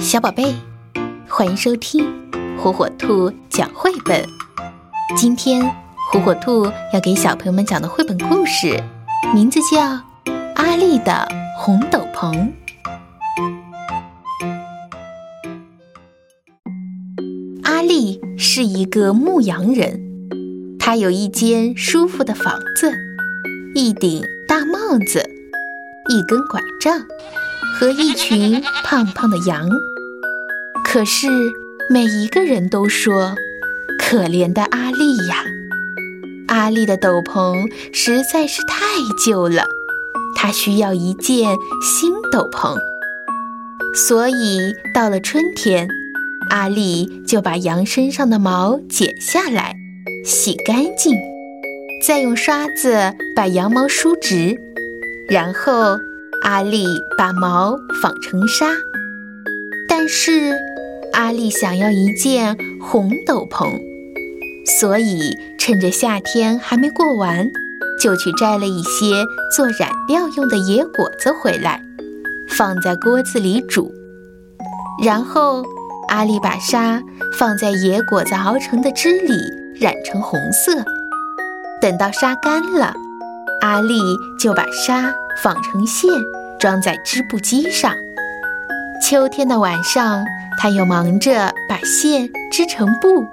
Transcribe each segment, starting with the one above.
小宝贝，欢迎收听火火兔讲绘本。今天火火兔要给小朋友们讲的绘本故事，名字叫《阿丽的红斗篷》。阿丽是一个牧羊人，他有一间舒服的房子，一顶大帽子，一根拐杖。和一群胖胖的羊，可是每一个人都说：“可怜的阿丽呀，阿丽的斗篷实在是太旧了，她需要一件新斗篷。”所以到了春天，阿丽就把羊身上的毛剪下来，洗干净，再用刷子把羊毛梳直，然后。阿丽把毛纺成纱，但是阿丽想要一件红斗篷，所以趁着夏天还没过完，就去摘了一些做染料用的野果子回来，放在锅子里煮。然后阿丽把纱放在野果子熬成的汁里染成红色，等到纱干了，阿丽就把纱。纺成线，装在织布机上。秋天的晚上，他又忙着把线织成布。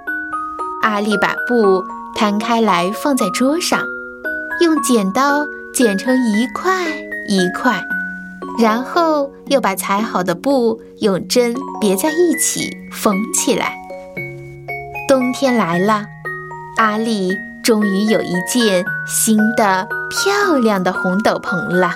阿丽把布摊开来放在桌上，用剪刀剪成一块一块，然后又把裁好的布用针别在一起缝起来。冬天来了，阿丽。终于有一件新的漂亮的红斗篷了。